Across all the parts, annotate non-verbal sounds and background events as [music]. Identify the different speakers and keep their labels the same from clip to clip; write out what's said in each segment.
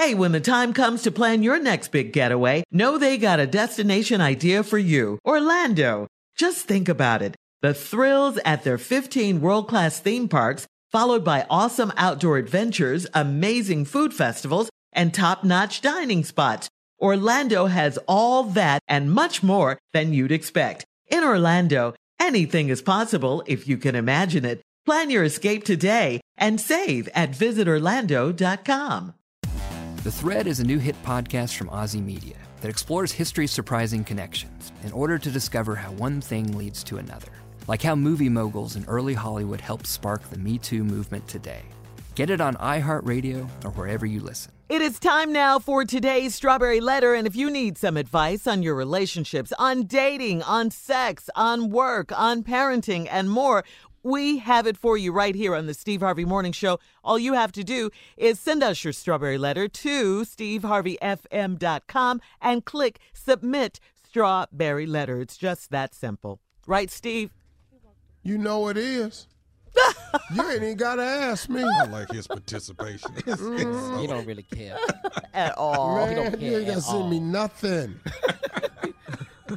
Speaker 1: Hey, when the time comes to plan your next big getaway, know they got a destination idea for you. Orlando. Just think about it. The thrills at their 15 world-class theme parks, followed by awesome outdoor adventures, amazing food festivals, and top-notch dining spots. Orlando has all that and much more than you'd expect. In Orlando, anything is possible if you can imagine it. Plan your escape today and save at visitorlando.com.
Speaker 2: The Thread is a new hit podcast from OZY Media that explores history's surprising connections in order to discover how one thing leads to another. Like how movie moguls in early Hollywood helped spark the Me Too movement today. Get it on iHeartRadio or wherever you listen.
Speaker 1: It is time now for today's Strawberry Letter. And if you need some advice on your relationships, on dating, on sex, on work, on parenting, and more, we have it for you right here on the Steve Harvey Morning Show. All you have to do is send us your strawberry letter to steveharveyfm.com and click submit strawberry letter. It's just that simple. Right, Steve?
Speaker 3: You know it is. [laughs] you ain't even got to ask me.
Speaker 4: I like his participation. [laughs]
Speaker 5: You mm. don't really care.
Speaker 1: At all.
Speaker 5: you don't
Speaker 3: Man,
Speaker 5: care
Speaker 3: you ain't got to send me nothing. [laughs]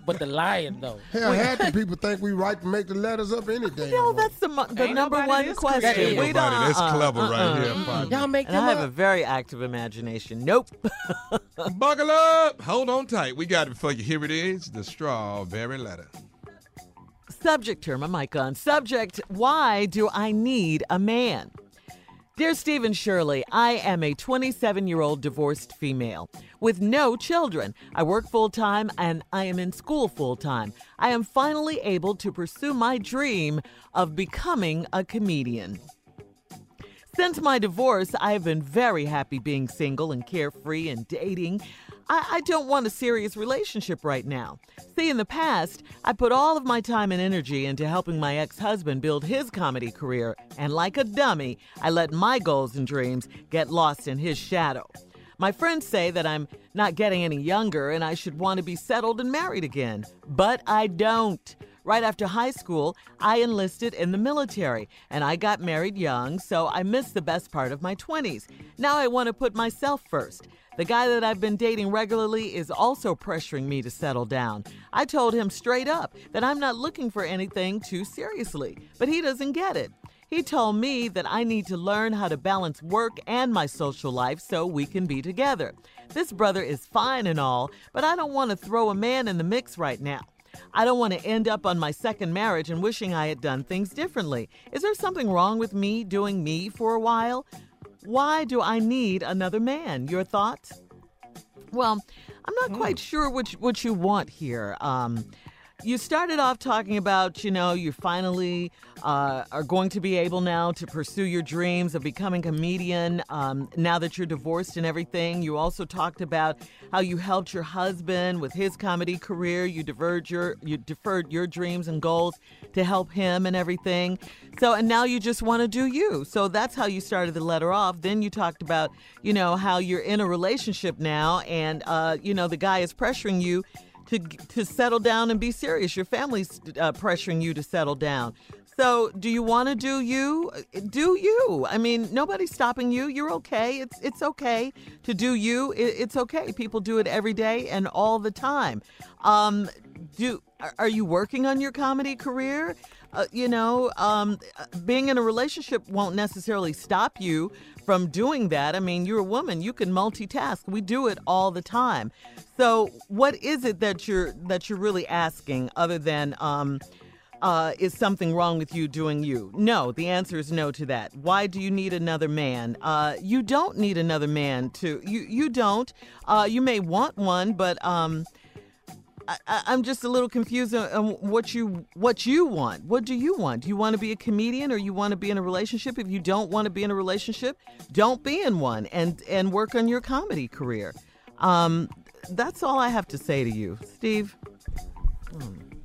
Speaker 5: But the lion, though.
Speaker 3: Hell, half the people think we right to make the letters up any day.
Speaker 1: No, that's the, the
Speaker 5: Ain't
Speaker 1: number one question. We don't.
Speaker 4: that's
Speaker 1: uh-uh,
Speaker 4: clever right
Speaker 1: uh-uh.
Speaker 4: here.
Speaker 5: Mm-mm. Y'all make
Speaker 1: And
Speaker 5: them
Speaker 1: I have
Speaker 5: up.
Speaker 1: a very active imagination. Nope. [laughs]
Speaker 4: Buckle up. Hold on tight. We got it for you. Here it is the strawberry letter.
Speaker 1: Subject, turn my mic on. Subject, why do I need a man? Dear Stephen Shirley, I am a 27 year old divorced female with no children. I work full time and I am in school full time. I am finally able to pursue my dream of becoming a comedian. Since my divorce, I have been very happy being single and carefree and dating. [laughs] I, I don't want a serious relationship right now. See, in the past, I put all of my time and energy into helping my ex husband build his comedy career, and like a dummy, I let my goals and dreams get lost in his shadow. My friends say that I'm not getting any younger and I should want to be settled and married again, but I don't. Right after high school, I enlisted in the military and I got married young, so I missed the best part of my 20s. Now I want to put myself first. The guy that I've been dating regularly is also pressuring me to settle down. I told him straight up that I'm not looking for anything too seriously, but he doesn't get it. He told me that I need to learn how to balance work and my social life so we can be together. This brother is fine and all, but I don't want to throw a man in the mix right now. I don't want to end up on my second marriage and wishing I had done things differently. Is there something wrong with me doing me for a while? Why do I need another man? Your thoughts? Well, I'm not quite sure what you, what you want here. Um, you started off talking about, you know, you finally uh, are going to be able now to pursue your dreams of becoming a comedian um, now that you're divorced and everything. You also talked about how you helped your husband with his comedy career. You deferred your you deferred your dreams and goals to help him and everything. So, and now you just want to do you. So that's how you started the letter off. Then you talked about, you know, how you're in a relationship now, and uh, you know the guy is pressuring you to to settle down and be serious. Your family's uh, pressuring you to settle down. So, do you want to do you? Do you? I mean, nobody's stopping you. You're okay. It's it's okay to do you. It, it's okay. People do it every day and all the time. Um, do are you working on your comedy career? Uh, you know, um, being in a relationship won't necessarily stop you from doing that. I mean, you're a woman; you can multitask. We do it all the time. So, what is it that you're that you're really asking, other than um, uh, is something wrong with you doing you? No, the answer is no to that. Why do you need another man? Uh, you don't need another man to you. You don't. Uh, you may want one, but um, I, am just a little confused on what you what you want. What do you want? Do you want to be a comedian or you want to be in a relationship? If you don't want to be in a relationship, don't be in one and and work on your comedy career. Um, that's all I have to say to you, Steve.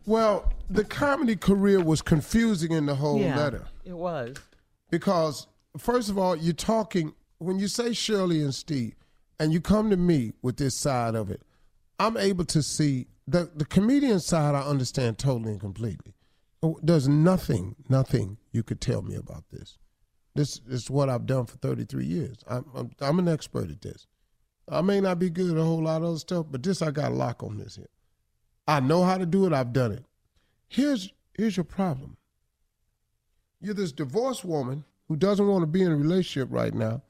Speaker 3: Well, the comedy career was confusing in the whole
Speaker 1: yeah,
Speaker 3: letter.
Speaker 1: It was
Speaker 3: because first of all, you're talking when you say Shirley and Steve, and you come to me with this side of it. I'm able to see the the comedian side I understand totally and completely. Oh, there's nothing, nothing you could tell me about this. This is what I've done for 33 years. I'm, I'm, I'm an expert at this. I may not be good at a whole lot of other stuff, but this I got a lock on this here. I know how to do it. I've done it. Here's here's your problem. You're this divorced woman who doesn't want to be in a relationship right now,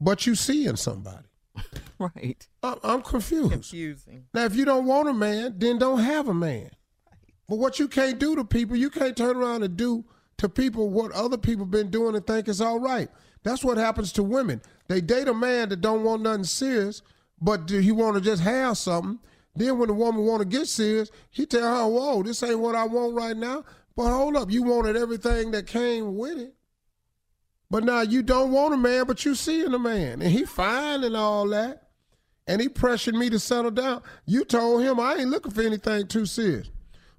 Speaker 3: but you seeing somebody. [laughs] [laughs]
Speaker 1: right.
Speaker 3: I'm, I'm confused.
Speaker 1: Confusing.
Speaker 3: Now, if you don't want a man, then don't have a man. But what you can't do to people, you can't turn around and do to people what other people been doing and think is all right. That's what happens to women. They date a man that don't want nothing serious, but he want to just have something. Then when the woman want to get serious, he tell her, "Whoa, this ain't what I want right now." But hold up, you wanted everything that came with it. But now you don't want a man, but you seeing a man, and he fine and all that, and he pressured me to settle down. You told him I ain't looking for anything too serious,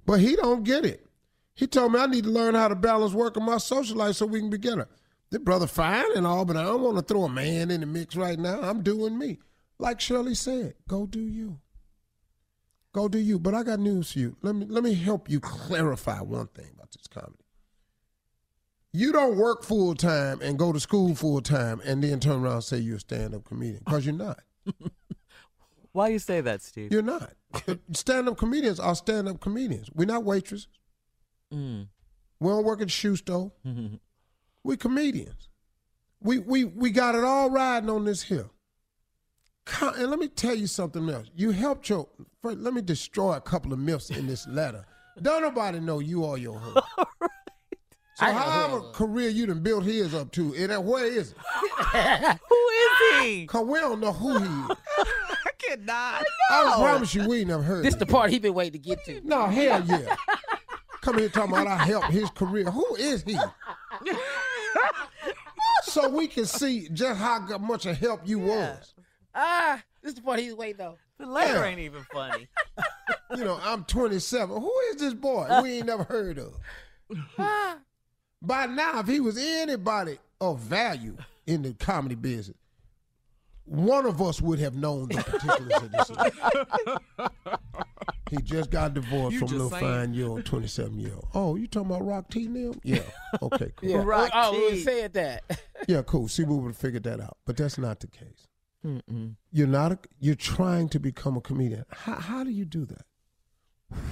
Speaker 3: but he don't get it. He told me I need to learn how to balance work and my social life so we can be together. The brother fine and all, but I don't want to throw a man in the mix right now. I'm doing me. Like Shirley said, go do you. Go do you. But I got news for you. Let me let me help you clarify one thing about this comedy. You don't work full time and go to school full time and then turn around and say you're a stand up comedian because you're not.
Speaker 1: Why you say that, Steve?
Speaker 3: You're not. [laughs] stand up comedians are stand up comedians. We're not waitresses.
Speaker 1: Mm.
Speaker 3: We don't work at the shoe store. [laughs] we comedians. We we we got it all riding on this hill. And let me tell you something else. You helped your. First, let me destroy a couple of myths in this [laughs] letter. Don't nobody know you or your husband. So
Speaker 5: I
Speaker 3: however career you done built his up to, and where is it?
Speaker 1: Who is he?
Speaker 3: Cause we don't know who he is.
Speaker 1: I cannot.
Speaker 3: I promise you, we ain't never heard.
Speaker 5: This
Speaker 3: of
Speaker 5: the part he been waiting to get to.
Speaker 3: No, hell yeah. Come here talking about I helped his career. Who is he? so we can see just how much of help you was.
Speaker 5: Ah, this is the part he's waiting on.
Speaker 1: The letter
Speaker 3: Yeah.
Speaker 1: ain't even funny. [laughs]
Speaker 3: You know, I'm 27. Who is this boy we ain't never heard of? By now, if he was anybody of value in the comedy business, one of us would have known the particulars of this. he just got divorced
Speaker 1: You
Speaker 3: from a little
Speaker 1: saying.
Speaker 3: fine year old 27 year old. Oh, you talking about Rock T now? Yeah. [laughs] Okay, cool.
Speaker 5: Yeah.
Speaker 1: Rock
Speaker 5: oh, we
Speaker 1: T.
Speaker 5: said that. [laughs]
Speaker 3: Yeah, cool. See, we would have figured that out, but that's not the case.
Speaker 1: Mm-mm.
Speaker 3: You're not. A, you're trying to become a comedian. How, how do you do that?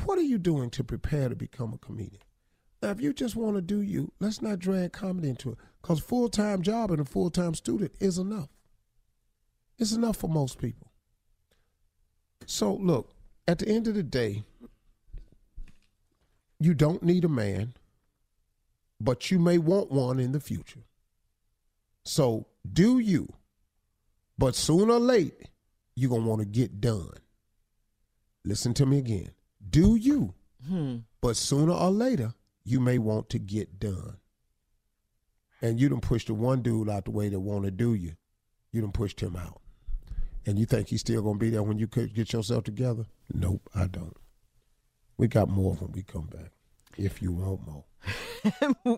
Speaker 3: What are you doing to prepare to become a comedian? Now, if you just want to do you, let's not drag comedy into it. Because full time job and a full time student is enough. It's enough for most people. So look, at the end of the day, you don't need a man, but you may want one in the future. So do you. But sooner or late, you're going to want to get done. Listen to me again. Do you.
Speaker 1: Hmm.
Speaker 3: But sooner or later, you may want to get done. And you done pushed the one dude out the way that want to do you. You done pushed him out. And you think he's still going to be there when you could get yourself together? Nope, I don't. We got more when we come back. If you want more.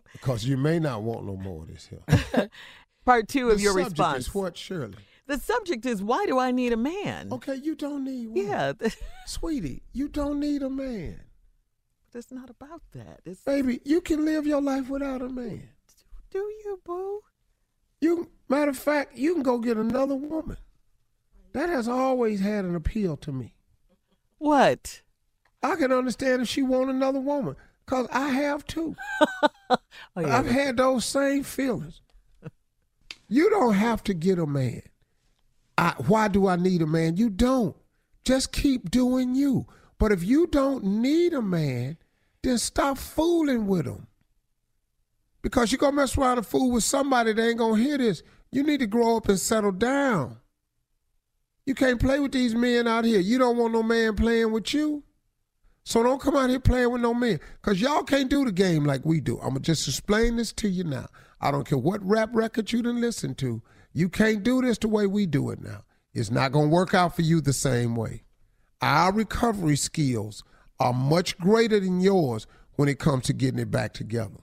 Speaker 3: [laughs] because you may not want no more of this here. [laughs]
Speaker 1: Part two of your
Speaker 3: subject
Speaker 1: response.
Speaker 3: is what, Shirley?
Speaker 1: The subject is why do I need a man?
Speaker 3: Okay, you don't need one.
Speaker 1: Yeah, [laughs]
Speaker 3: Sweetie, you don't need a man.
Speaker 1: But it's not about that. It's
Speaker 3: Baby, you can live your life without a man.
Speaker 1: do you, boo?
Speaker 3: You matter of fact, you can go get another woman. That has always had an appeal to me.
Speaker 1: What?
Speaker 3: I can understand if she want another woman, cause I have too. [laughs]
Speaker 1: Oh, yeah.
Speaker 3: I've had those same feelings. You don't have to get a man. I, why do I need a man? You don't. Just keep doing you. But if you don't need a man, then stop fooling with him. Because you're going to mess around and fool with somebody that ain't going to hear this. You need to grow up and settle down. You can't play with these men out here. You don't want no man playing with you. So don't come out here playing with no men. Because y'all can't do the game like we do. I'm going to just explain this to you now. I don't care what rap record you done listen to. You can't do this the way we do it now. It's not going to work out for you the same way. Our recovery skills are much greater than yours when it comes to getting it back together.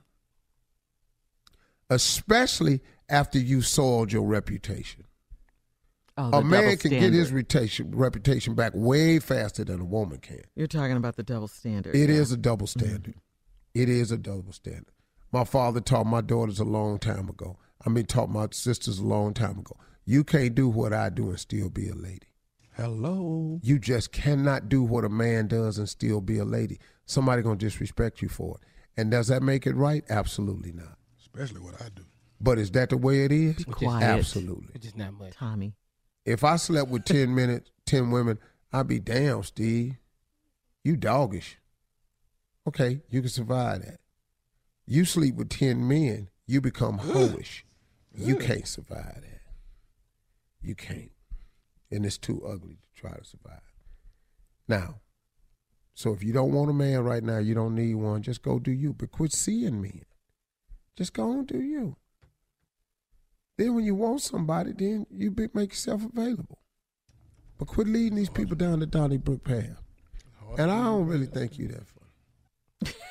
Speaker 3: Especially after you soiled your reputation.
Speaker 1: Oh,
Speaker 3: a man
Speaker 1: double
Speaker 3: can get his reputation, reputation back way faster than a woman can.
Speaker 1: You're talking about the double standard.
Speaker 3: It
Speaker 1: yeah.
Speaker 3: is a double standard. It is a double standard. My father taught my daughters a long time ago. I mean, taught my sisters a long time ago. You can't do what I do and still be a lady.
Speaker 4: Hello.
Speaker 3: You just cannot do what a man does and still be a lady. Somebody gonna disrespect you for it. And does that make it right? Absolutely not.
Speaker 4: Especially what I do.
Speaker 3: But is that the way it is?
Speaker 1: Be quiet.
Speaker 3: Absolutely.
Speaker 5: It's just not much.
Speaker 1: Tommy.
Speaker 3: If I slept with ten minutes, ten women, I'd be damn, Steve. You doggish. Okay, you can survive that. You sleep with ten men, you become hoish. You can't survive that. You can't. And it's too ugly to try to survive. Now, so if you don't want a man right now, you don't need one, just go do you. But quit seeing men. Just go and do you. Then when you want somebody, then you be, make yourself available. But quit leading these people down the Donnybrook path. And I don't really think you that funny. [laughs]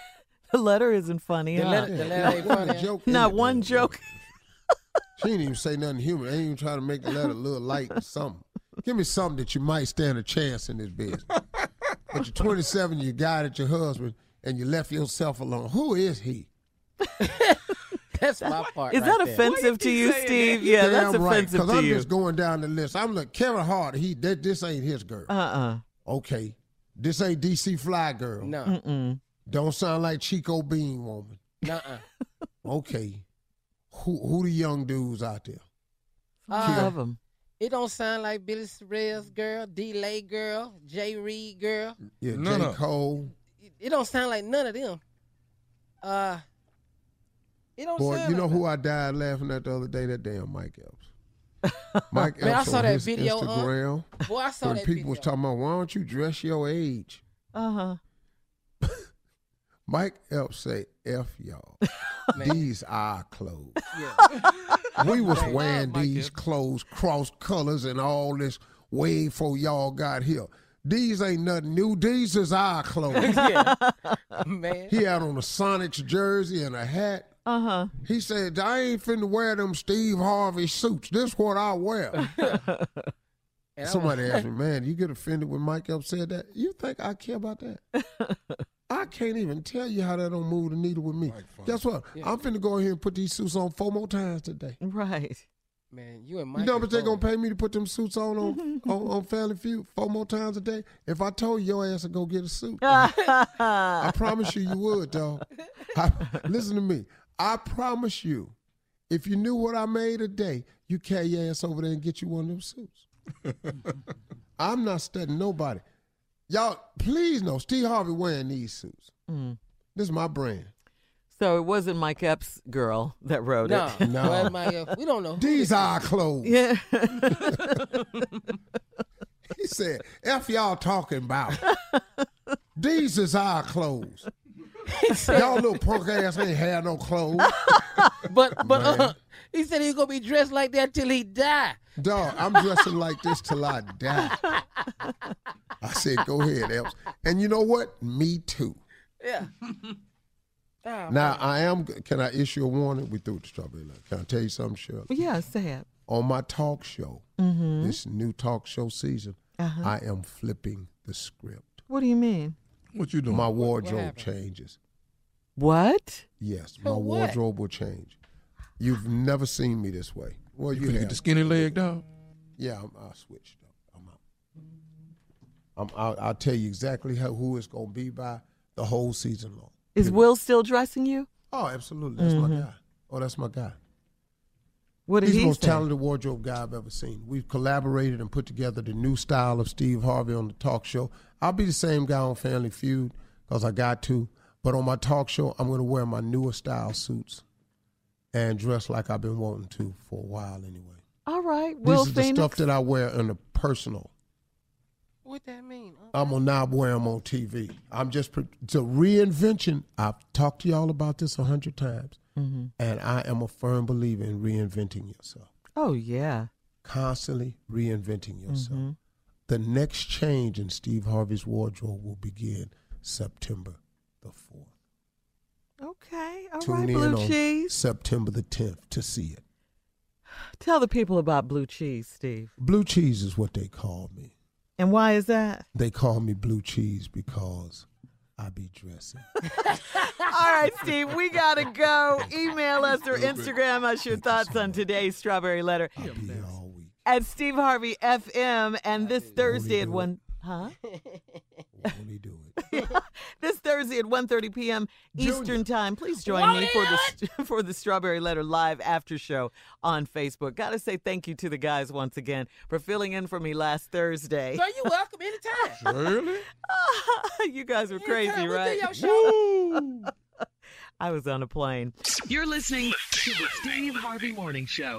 Speaker 1: The letter isn't funny.
Speaker 5: The
Speaker 1: huh?
Speaker 5: letter- the letter ain't
Speaker 3: Wasn't
Speaker 5: funny.
Speaker 3: joke
Speaker 1: Not one joke.
Speaker 3: She didn't even say nothing human. Ain't even trying to make the letter a little light or something. Give me something that you might stand a chance in this business. but you're 27, you got guided your husband, and you left yourself alone. Who is he? [laughs] [laughs]
Speaker 5: That's my part.
Speaker 1: Is
Speaker 5: right
Speaker 1: that
Speaker 5: there.
Speaker 1: offensive to you, Steve? Yeah, that's
Speaker 3: Damn right,
Speaker 1: offensive
Speaker 3: Because
Speaker 1: to
Speaker 3: I'm
Speaker 1: you.
Speaker 3: just going down the list. I'm like, Kevin Hart, he that this ain't his girl.
Speaker 1: Uh-uh.
Speaker 3: Okay. This ain't DC Fly girl.
Speaker 5: No.
Speaker 1: Mm-mm.
Speaker 3: Don't sound like Chico Bean woman.
Speaker 5: Nuh-uh. [laughs]
Speaker 3: Okay. Who who the young dudes out there?
Speaker 1: I
Speaker 5: Uh,
Speaker 1: love him.
Speaker 5: It don't sound like Billy Sorrell's girl, D-Lay girl, Jay Reed girl.
Speaker 3: Yeah,
Speaker 4: No,
Speaker 3: J. Cole.
Speaker 5: It, it don't sound like none of them. Uh, it don't
Speaker 3: Boy, you know
Speaker 5: like
Speaker 3: who I died laughing at the other day? That damn Mike Epps. [laughs] Mike
Speaker 5: Man, I saw
Speaker 3: on
Speaker 5: that
Speaker 3: his
Speaker 5: video, uh,
Speaker 3: Instagram.
Speaker 5: Boy, I saw
Speaker 3: when
Speaker 5: that
Speaker 3: people was talking about, why don't you dress your age?
Speaker 1: Uh-huh. [laughs]
Speaker 3: Mike Epps say, F y'all. [laughs] These are clothes.
Speaker 5: Yeah.
Speaker 3: we was wearing these
Speaker 4: Epps.
Speaker 3: clothes, cross colors and all this way before y'all got here. These ain't nothing new. These is our clothes.
Speaker 5: yeah. Man.
Speaker 3: he had on a Sonics jersey and a hat.
Speaker 1: Uh-huh.
Speaker 3: He said, I ain't finna wear them Steve Harvey suits. This what I wear. [laughs] Somebody asked me, man, you get offended when Mike Epps said that? You think I care about that? [laughs] I can't even tell you how that don't move the needle with me. Guess what? I'm finna go in here and put these suits on four more times today.
Speaker 1: Right.
Speaker 5: Man, you and Mike.
Speaker 3: You know
Speaker 5: is
Speaker 3: what they gonna pay me to put them suits on on, [laughs] on on Family Feud four more times a day? If I told you your ass to go get a suit, I promise you you would, though. I, listen to me. I promise you, if you knew what I made a day, you carry your ass over there and get you one of them suits. [laughs] I'm not studying nobody. Y'all, please know Steve Harvey wearing these suits. This is my brand.
Speaker 1: So it wasn't Mike Epps' girl that wrote
Speaker 5: No,
Speaker 1: it.
Speaker 3: No.
Speaker 5: Well, Mike, uh, we don't know.
Speaker 3: These are our clothes.
Speaker 1: yeah. [laughs]
Speaker 3: He said, F y'all talking about. [laughs] These is our clothes. [laughs] Y'all little punk ass ain't had no clothes. [laughs]
Speaker 5: But but uh, he said he gonna be dressed like that till he die.
Speaker 3: Dog, I'm dressing like this till I die. [laughs] I said, go ahead, Epps. And you know what? Me too.
Speaker 5: Yeah. Oh,
Speaker 3: Now I am. Can I issue a warning? We threw with the strawberry letter. Can I tell you something, Shirley?
Speaker 1: Yeah, say it.
Speaker 3: On my talk show,
Speaker 1: Mm-hmm.
Speaker 3: this new talk show season,
Speaker 1: Uh-huh.
Speaker 3: I am flipping the script.
Speaker 1: What do you mean?
Speaker 4: What you doing?
Speaker 3: My wardrobe
Speaker 5: happened?
Speaker 3: changes.
Speaker 1: What?
Speaker 3: Yes,
Speaker 5: For
Speaker 3: my
Speaker 5: what?
Speaker 3: wardrobe will change. You've never seen me this way. Well,
Speaker 4: you
Speaker 3: you have.
Speaker 4: get the skinny leg, dog?
Speaker 3: Yeah, I'm, I switched. I'm out. I'm, I'll, I'll tell you exactly how, who it's going to be by the whole season long.
Speaker 1: Is Will still dressing you?
Speaker 3: Oh, absolutely. That's my mm-hmm. guy. Oh, that's my guy.
Speaker 1: What did
Speaker 3: He's the most
Speaker 1: say?
Speaker 3: talented wardrobe guy I've ever seen. We've collaborated and put together the new style of Steve Harvey on the talk show. I'll be the same guy on Family Feud because I got to. But on my talk show, I'm going to wear my newer style suits and dress like I've been wanting to for a while anyway.
Speaker 1: All right, Will
Speaker 3: These are the stuff that I wear in the personal.
Speaker 5: What that mean? Uh,
Speaker 3: I'm gonna now wear them on TV. I'm just pre- it's a reinvention. I've talked to y'all about this a hundred times,
Speaker 1: Mm-hmm.
Speaker 3: and I am a firm believer in reinventing yourself.
Speaker 1: oh yeah.
Speaker 3: Constantly reinventing yourself.
Speaker 1: Mm-hmm.
Speaker 3: The next change in Steve Harvey's wardrobe will begin September the fourth.
Speaker 1: Okay. All right,
Speaker 3: Tune in
Speaker 1: blue
Speaker 3: on
Speaker 1: cheese.
Speaker 3: September the tenth to see it.
Speaker 1: Tell the people about blue cheese, Steve.
Speaker 3: Blue cheese is what they call me.
Speaker 1: And why is that?
Speaker 3: They call me blue cheese because I be dressing. [laughs]
Speaker 1: All right, Steve, we gotta go. Email us or Instagram us your thoughts on today's strawberry letter
Speaker 3: I'll be here all week.
Speaker 1: at Steve Harvey FM. And this Thursday at one, huh?
Speaker 3: Won't he do it? [laughs]
Speaker 1: This Thursday at 1.30 p.m. Eastern Time. Please join me for the [laughs] for the Strawberry Letter live after show on Facebook. Gotta say thank you to the guys once again for filling in for me last Thursday.
Speaker 5: so you welcome anytime. [laughs]
Speaker 4: Really? [laughs]
Speaker 1: you guys were crazy,
Speaker 5: Anytime we
Speaker 1: right?
Speaker 5: your show.
Speaker 1: I was on a plane.
Speaker 6: You're listening to the Steve Harvey Morning Show.